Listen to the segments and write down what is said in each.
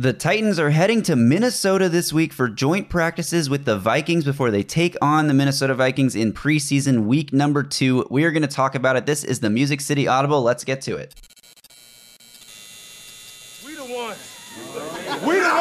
The Titans are heading to Minnesota this week for joint practices with the Vikings before they take on the Minnesota Vikings in preseason week number two. We are going to talk about it. This is the Music City Audible. Let's get to it. We the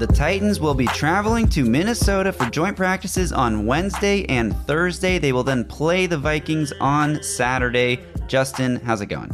The Titans will be traveling to Minnesota for joint practices on Wednesday and Thursday. They will then play the Vikings on Saturday. Justin, how's it going?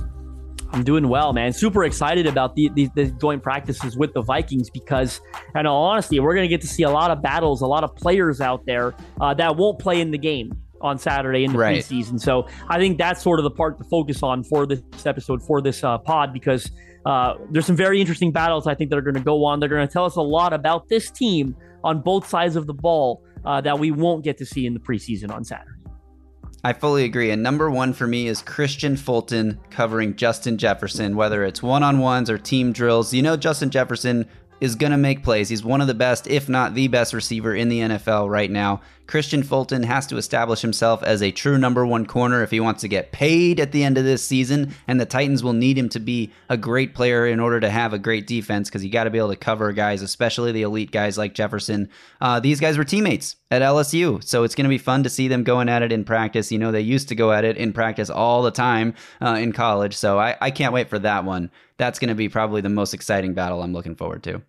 I'm doing well, man. Super excited about the, the, the joint practices with the Vikings because, in all honesty, we're going to get to see a lot of battles, a lot of players out there uh, that won't play in the game on Saturday in the Right. preseason. So I think that's sort of the part to focus on for this episode, for this uh, pod, because uh, there's some very interesting battles I think that are going to go on. They're going to tell us a lot about this team on both sides of the ball uh, that we won't get to see in the preseason on Saturday. I fully agree. And number one for me is Kristian Fulton covering Justin Jefferson, whether it's one on ones or team drills. You know, Justin Jefferson is going to make plays. He's one of the best, if not the best receiver in the NFL right now. Kristian Fulton has to establish himself as a true number one corner if he wants to get paid at the end of this season. And the Titans will need him to be a great player in order to have a great defense because you got to be able to cover guys, especially the elite guys like Jefferson. Uh, these guys were teammates at LSU, so it's going to be fun to see them going at it in practice. You know, they used to go at it in practice all the time uh, in college, so I, I can't wait for that one. That's going to be probably the most exciting battle I'm looking forward to.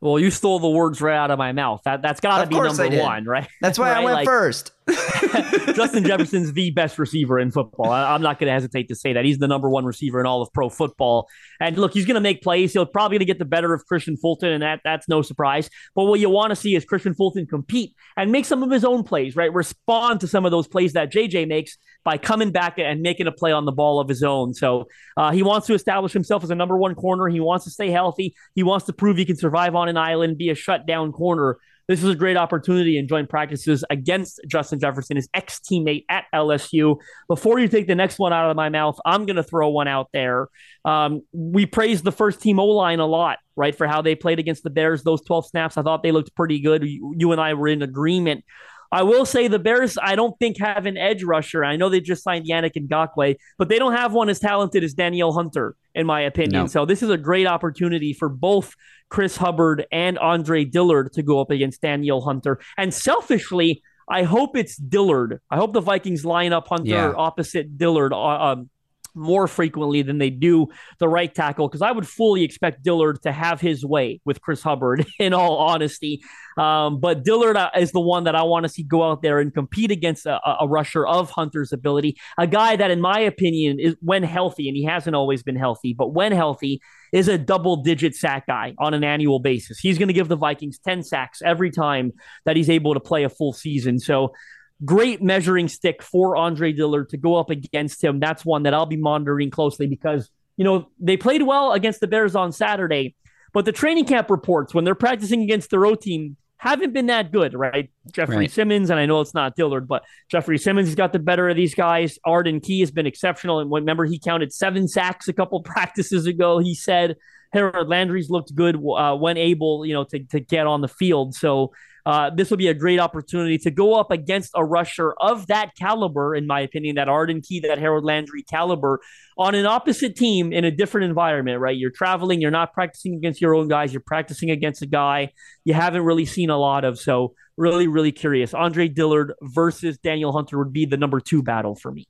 Well, you stole the words right out of my mouth. That that's got to be number one, right? That's why I went Like, first. Justin Jefferson's the best receiver in football. I, I'm not going to hesitate to say that he's the number one receiver in all of pro football. And look, he's going to make plays. He'll probably going to get the better of Kristian Fulton, and that that's no surprise. But what you want to see is Kristian Fulton compete and make some of his own plays, right? Respond to some of those plays that JJ makes by coming back and making a play on the ball of his own. So uh, he wants to establish himself as a number one corner. He wants to stay healthy. He wants to prove he can survive on an island, be a shutdown corner. This is a great opportunity in joint practices against Justin Jefferson, his ex teammate at LSU. Before you take the next one out of my mouth, I'm going to throw one out there. Um, we praised the first team O line a lot, right, for how they played against the Bears. Those 12 snaps, I thought they looked pretty good. You, you and I were in agreement. I will say the Bears, I don't think have an edge rusher. I know they just signed Yannick Ngakoue, but they don't have one as talented as Danielle Hunter, in my opinion. No. So this is a great opportunity for both Chris Hubbard and Andre Dillard to go up against Danielle Hunter. And selfishly, I hope it's Dillard. I hope the Vikings line up Hunter Yeah. opposite Dillard uh, um, more frequently than they do the right tackle because I would fully expect Dillard to have his way with Chris Hubbard, in all honesty. Um, but Dillard uh, is the one that I want to see go out there and compete against a, a rusher of Hunter's ability. A guy that, in my opinion, is when healthy, and he hasn't always been healthy, but when healthy, is a double digit sack guy on an annual basis. He's going to give the Vikings 10 sacks every time that he's able to play a full season. So, great measuring stick for Andre Dillard to go up against him. That's one that I'll be monitoring closely because, you know, they played well against the Bears on Saturday, but the training camp reports when they're practicing against their own team haven't been that good, right? Jeffrey Right. Simmons, and I know it's not Dillard, but Jeffrey Simmons has got the better of these guys. Arden Key has been exceptional. And remember, he counted seven sacks a couple practices ago. He said Harold Landry's looked good uh, when able, you know, to, to get on the field. So uh, this will be a great opportunity to go up against a rusher of that caliber, in my opinion, that Arden Key, that Harold Landry caliber, on an opposite team in a different environment, right? You're traveling, you're not practicing against your own guys, you're practicing against a guy you haven't really seen a lot of. So, really, really curious. Andre Dillard versus Danielle Hunter would be the number two battle for me.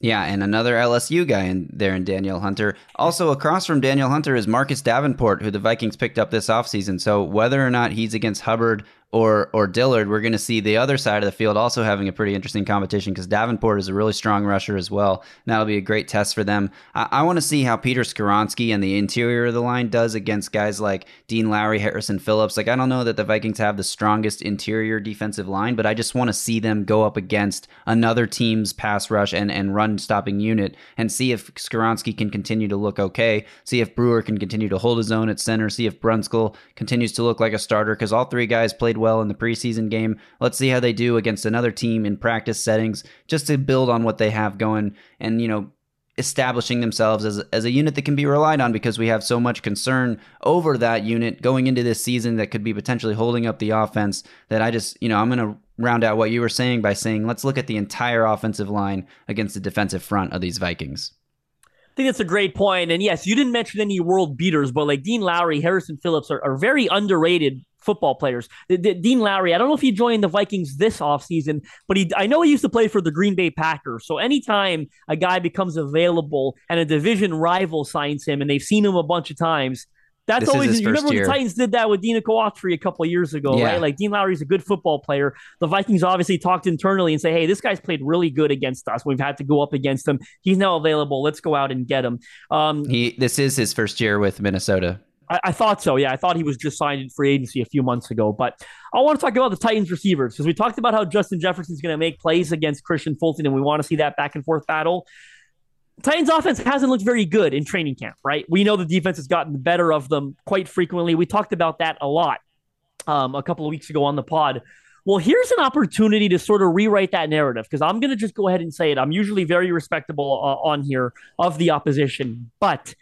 Yeah, and another LSU guy in there in Danielle Hunter. Also across from Danielle Hunter is Marcus Davenport, who the Vikings picked up this offseason. So whether or not he's against Hubbard or or Dillard, we're going to see the other side of the field also having a pretty interesting competition because Davenport is a really strong rusher as well. And that'll be a great test for them. I, I want to see how Peter Skoronski and the interior of the line does against guys like Dean Lowry, Harrison Phillips. Like I don't know that the Vikings have the strongest interior defensive line, but I just want to see them go up against another team's pass rush and, and run stopping unit and see if Skoronski can continue to look okay. See if Brewer can continue to hold his own at center. See if Brunskill continues to look like a starter because all three guys played well in the preseason game. Let's see how they do against another team in practice settings, just to build on what they have going and, you know, establishing themselves as, as a unit that can be relied on because we have so much concern over that unit going into this season that could be potentially holding up the offense that I just, you know, I'm going to round out what you were saying by saying let's look at the entire offensive line against the defensive front of these Vikings. I think that's a great point. And yes, you didn't mention any world beaters, but like Dean Lowry, Harrison Phillips are, are very underrated football players. D- D- Dean Lowry, I don't know if he joined the Vikings this offseason, but he I know he used to play for the Green Bay Packers. So anytime a guy becomes available and a division rival signs him and they've seen him a bunch of times, that's This always you remember year. the Titans did that with Denico Autry a couple of years ago, Yeah. right? Like Dean Lowry's a good football player. The Vikings obviously talked internally and say, "Hey, this guy's played really good against us. We've had to go up against him. He's now available. Let's go out and get him." Um, He this is his first year with Minnesota. I, I thought so. Yeah, I thought he was just signed in free agency a few months ago. But I want to talk about the Titans receivers because we talked about how Justin Jefferson's going to make plays against Kristian Fulton, and we want to see that back and forth battle. Titans offense hasn't looked very good in training camp, right? We know the defense has gotten the better of them quite frequently. We talked about that a lot um, a couple of weeks ago on the pod. Well, here's an opportunity to sort of rewrite that narrative because I'm going to just go ahead and say it. I'm usually very respectable uh, on here of the opposition, but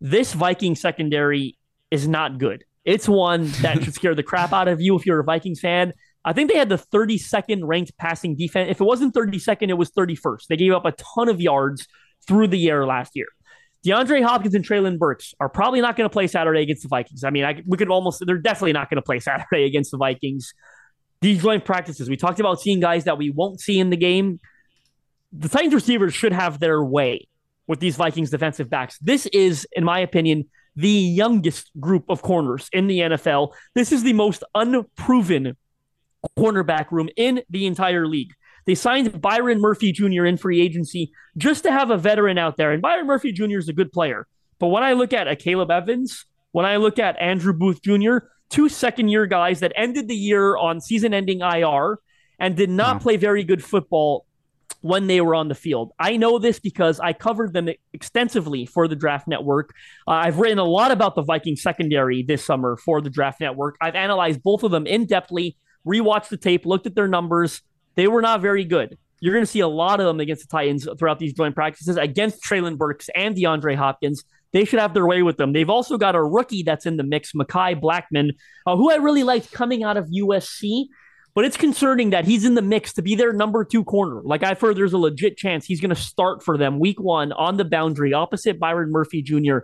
this Viking secondary is not good. It's one that should scare the crap out of you if you're a Vikings fan. I think they had the 32nd ranked passing defense. If it wasn't 32nd, it was 31st. They gave up a ton of yards through the air last year. DeAndre Hopkins and Treylon Burks are probably not going to play Saturday against the Vikings. I mean, I, we could almost, they're definitely not going to play Saturday against the Vikings. These joint practices, we talked about seeing guys that we won't see in the game. The Titans receivers should have their way with these Vikings defensive backs. This is, in my opinion, the youngest group of corners in the NFL. This is the most unproven cornerback room in the entire league. They signed Byron Murphy Jr. in free agency just to have a veteran out there. And Byron Murphy Jr. is a good player. But when I look at Akayleb Evans, when I look at Andrew Booth Jr., two second year guys that ended the year on season ending IR and did not Wow. play very good football when they were on the field. I know this because I covered them extensively for the Draft Network. Uh, I've written a lot about the Viking secondary this summer for the Draft Network. I've analyzed both of them in depthly, rewatched the tape, looked at their numbers. They were not very good. You're going to see a lot of them against the Titans throughout these joint practices against Treylon Burks and DeAndre Hopkins. They should have their way with them. They've also got a rookie that's in the mix, Mekhi Blackmon, uh, who I really liked coming out of USC. But it's concerning that he's in the mix to be their number two corner. Like I've heard, there's a legit chance he's going to start for them week one on the boundary opposite Byron Murphy Jr.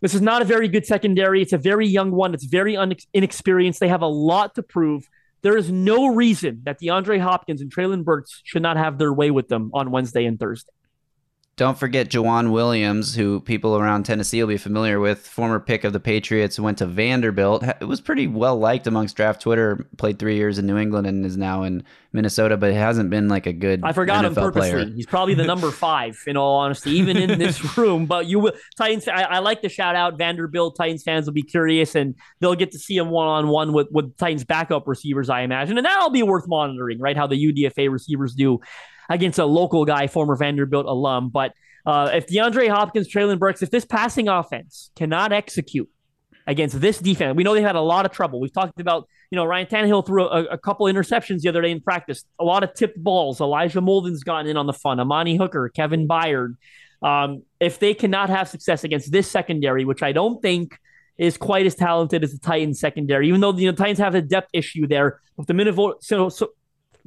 This is not a very good secondary. It's a very young one. It's very un- inexperienced. They have a lot to prove. There is no reason that DeAndre Hopkins and Treylon Burks should not have their way with them on Wednesday and Thursday. Don't forget Joejuan Williams, who people around Tennessee will be familiar with, former pick of the Patriots, who went to Vanderbilt. It was pretty well liked amongst draft Twitter. Played three years in New England and is now in Minnesota, but it hasn't been like a good I forgot him NFL purposely. player. He's probably the number five, in all honesty, even in this room. But you will Titans. I, I like to shout out Vanderbilt. Titans fans will be curious, and they'll get to see him one on one with with Titans backup receivers, I imagine, and that'll be worth monitoring, right? How the UDFA receivers do against a local guy, former Vanderbilt alum. But uh, if DeAndre Hopkins, Treylon Burks, if this passing offense cannot execute against this defense, we know they've had a lot of trouble. We've talked about, you know, Ryan Tannehill threw a, a couple interceptions the other day in practice, a lot of tipped balls. Elijah Molden's gotten in on the fun. Amani Hooker, Kevin Byard. Um, if they cannot have success against this secondary, which I don't think is quite as talented as the Titans secondary, even though the you know, Titans have a depth issue there. If the Minnesota, so, so,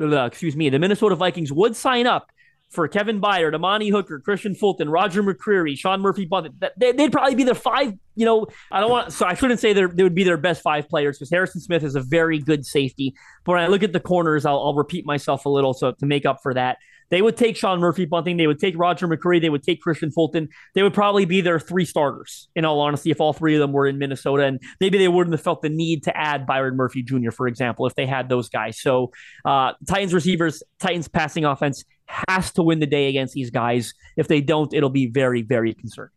uh, excuse me, the Minnesota Vikings would sign up for Kevin Byard, Amani Hooker, Kristian Fulton, Roger McCreary, Sean Murphy they, would probably be their five. You know, I don't want, so I shouldn't say they would be their best five players because Harrison Smith is a very good safety. But when I look at the corners, I'll, I'll repeat myself a little so to make up for that. They would take Sean Murphy Bunting. They would take Roger McCreary. They would take Kristian Fulton. They would probably be their three starters, in all honesty, if all three of them were in Minnesota. And maybe they wouldn't have felt the need to add Byron Murphy Jr., for example, if they had those guys. So, uh, Titans receivers, Titans passing offense has to win the day against these guys. If they don't, it'll be very, very concerning.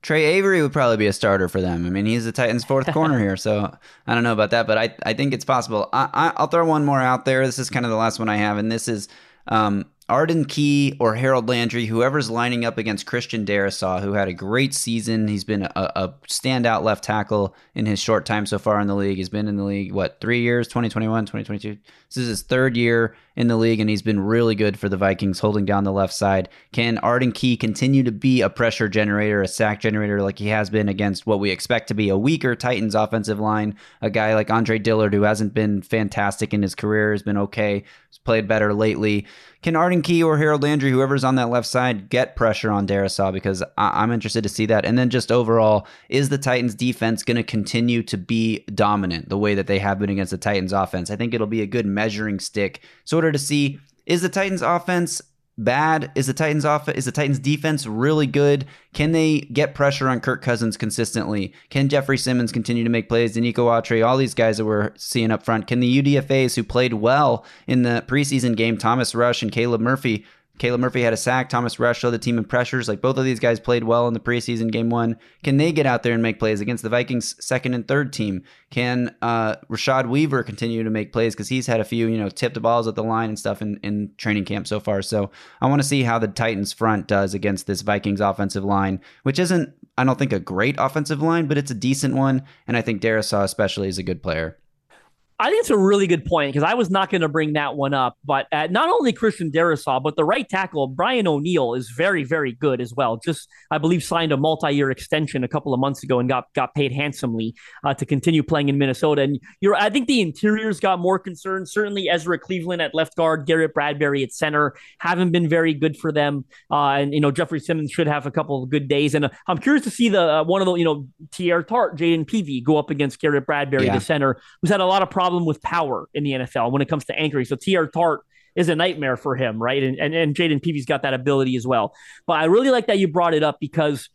Tre Avery would probably be a starter for them. I mean, he's the Titans' fourth corner here, so I don't know about that, but I, I think it's possible. I, I, I'll throw one more out there. This is kind of the last one I have, and this is um, Arden Key or Harold Landry, whoever's lining up against Christian Darrisaw, who had a great season. He's been a, a, standout left tackle in his short time so far in the league. He's been in the league, what, three years, 2021, 2022? This is his third year in the league, and he's been really good for the Vikings holding down the left side. Can Arden Key continue to be a pressure generator, a sack generator like he has been against what we expect to be a weaker Titans offensive line? A guy like Andre Dillard, who hasn't been fantastic in his career, has been okay, has played better lately. Can Arden Key or Harold Landry, whoever's on that left side, get pressure on Darrisaw? Because I- am interested to see that. And then just overall, is the Titans defense going to continue to be dominant the way that they have been against the Titans offense? I think it'll be a good measuring stick, sort to see is the Titans offense bad? Is the Titans off is the Titans defense really good? Can they get pressure on Kirk Cousins consistently? Can Jeffrey Simmons continue to make plays? Denico Autry, all these guys that we're seeing up front. Can the UDFAs who played well in the preseason game, Thomas Rush and Caleb Murphy, Caleb Murphy had a sack. Thomas Rush led the team in pressures. Like both of these guys played well in the preseason game one. Can they get out there and make plays against the Vikings' second and third team? Can uh, Rashad Weaver continue to make plays because he's had a few, you know, tipped the balls at the line and stuff in, in training camp so far. So I want to see how the Titans front does against this Vikings offensive line, which isn't, I don't think, a great offensive line, but it's a decent one. And I think Darrisaw especially is a good player. I think it's a really good point because I was not going to bring that one up. But uh, not only Christian Darrisaw, but the right tackle, Brian O'Neill, is very, very good as well. Just, I believe, signed a multi year extension a couple of months ago and got, got paid handsomely uh, to continue playing in Minnesota. And you're, I think the interiors got more concerned. Certainly, Ezra Cleveland at left guard, Garrett Bradbury at center haven't been very good for them. Uh, and, you know, Jeffrey Simmons should have a couple of good days. And uh, I'm curious to see the uh, one of the, you know, Teair Tart, Jayden Peevy go up against Garrett Bradbury, yeah. the center, who's had a lot of problems problem with power in the NFL when it comes to anchoring. So T.R. Tart is a nightmare for him, right? And and, and Jayden Peevy's got that ability as well. But I really like that you brought it up because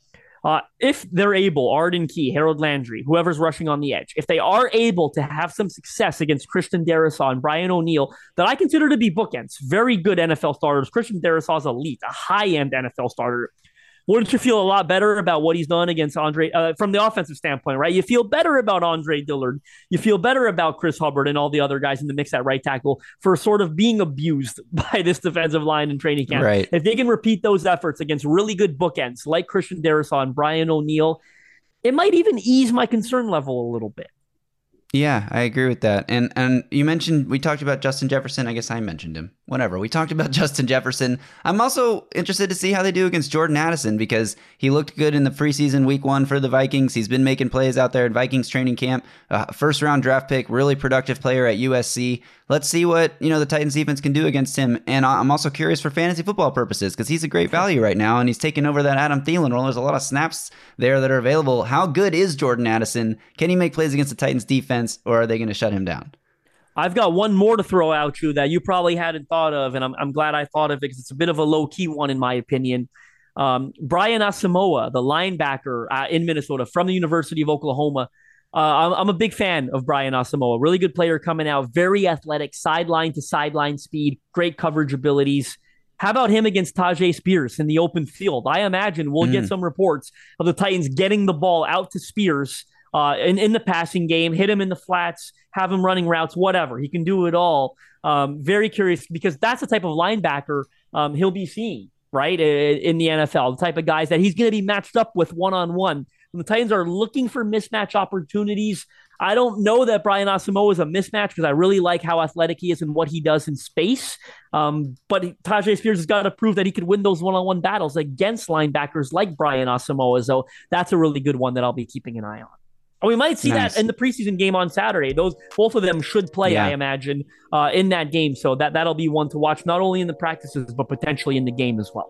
uh, if they're able, Arden Key, Harold Landry, whoever's rushing on the edge, if they are able to have some success against Christian Darrisaw and Brian O'Neill, that I consider to be bookends, very good NFL starters. Christian Darrisaw is elite, a high end NFL starter wouldn't you feel a lot better about what he's done against Andre uh, from the offensive standpoint, right? You feel better about Andre Dillard. You feel better about Chris Hubbard and all the other guys in the mix at right tackle for sort of being abused by this defensive line in training camp. Right. If they can repeat those efforts against really good bookends like Christian Darrisaw and Brian O'Neill, it might even ease my concern level a little bit. Yeah, I agree with that. And and you mentioned we talked about Justin Jefferson. I guess I mentioned him. Whatever. We talked about Justin Jefferson. I'm also interested to see how they do against Jordan Addison because he looked good in the preseason week one for the Vikings. He's been making plays out there at Vikings training camp. Uh, first round draft pick, really productive player at USC. Let's see what you know the Titans defense can do against him. And I'm also curious for fantasy football purposes because he's a great value right now and he's taking over that Adam Thielen role. There's a lot of snaps there that are available. How good is Jordan Addison? Can he make plays against the Titans defense? or are they going to shut him down? I've got one more to throw out you that you probably hadn't thought of, and I'm, I'm glad I thought of it because it's a bit of a low key one in my opinion. Um, Brian Asamoah, the linebacker uh, in Minnesota from the University of Oklahoma. Uh, I'm, I'm, a big fan of Brian Asamoah. Really good player coming out, very athletic, sideline to sideline speed, great coverage abilities. How about him against Tyjae Spears in the open field? I imagine we'll mm. get some reports of the Titans getting the ball out to Spears uh, in, in the passing game, hit him in the flats, have him running routes, whatever. He can do it all. Um, very curious because that's the type of linebacker um, he'll be seeing, right, in the NFL, the type of guys that he's going to be matched up with one on one. When the Titans are looking for mismatch opportunities, I don't know that Brian Asamoah is a mismatch because I really like how athletic he is and what he does in space. Um, but Tyjae Spears has got to prove that he could win those one-on-one battles against linebackers like Brian Asamoah. So that's a really good one that I'll be keeping an eye on. We might see nice. that in the preseason game on Saturday. Those both of them should play, yeah. I imagine, uh, in that game. So that that'll be one to watch, not only in the practices but potentially in the game as well.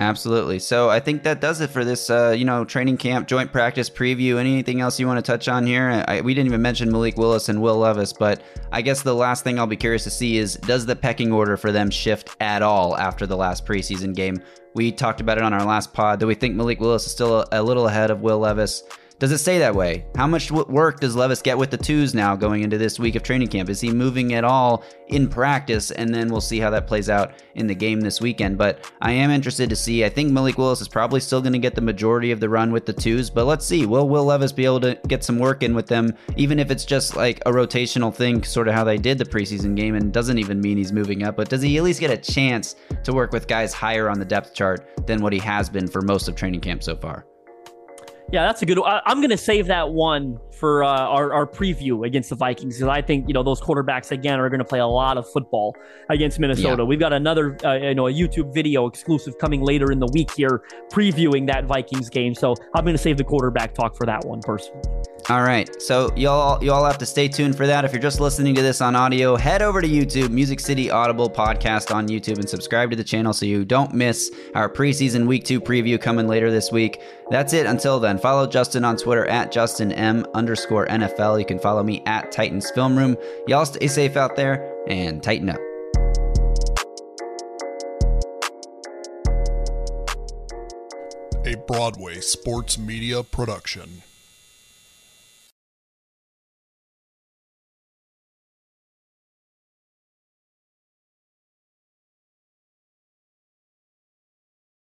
Absolutely. So I think that does it for this, uh, you know, training camp joint practice preview. Anything else you want to touch on here? I, we didn't even mention Malik Willis and Will Levis, but I guess the last thing I'll be curious to see is does the pecking order for them shift at all after the last preseason game? We talked about it on our last pod. Do we think Malik Willis is still a, a little ahead of Will Levis? Does it stay that way? How much work does Levis get with the twos now going into this week of training camp? Is he moving at all in practice? And then we'll see how that plays out in the game this weekend. But I am interested to see. I think Malik Willis is probably still going to get the majority of the run with the twos, but let's see. Will Will Levis be able to get some work in with them, even if it's just like a rotational thing, sort of how they did the preseason game, and doesn't even mean he's moving up? But does he at least get a chance to work with guys higher on the depth chart than what he has been for most of training camp so far? Yeah, that's a good. I, I'm going to save that one for uh, our, our preview against the Vikings because I think you know those quarterbacks again are going to play a lot of football against Minnesota. Yeah. We've got another uh, you know a YouTube video exclusive coming later in the week here previewing that Vikings game. So I'm going to save the quarterback talk for that one personally. All right, so y'all y'all have to stay tuned for that. If you're just listening to this on audio, head over to YouTube, Music City Audible podcast on YouTube, and subscribe to the channel so you don't miss our preseason Week Two preview coming later this week. That's it. Until then, follow Justin on Twitter at Justin M underscore NFL. You can follow me at Titans Film Room. Y'all stay safe out there and tighten up. A Broadway sports media production.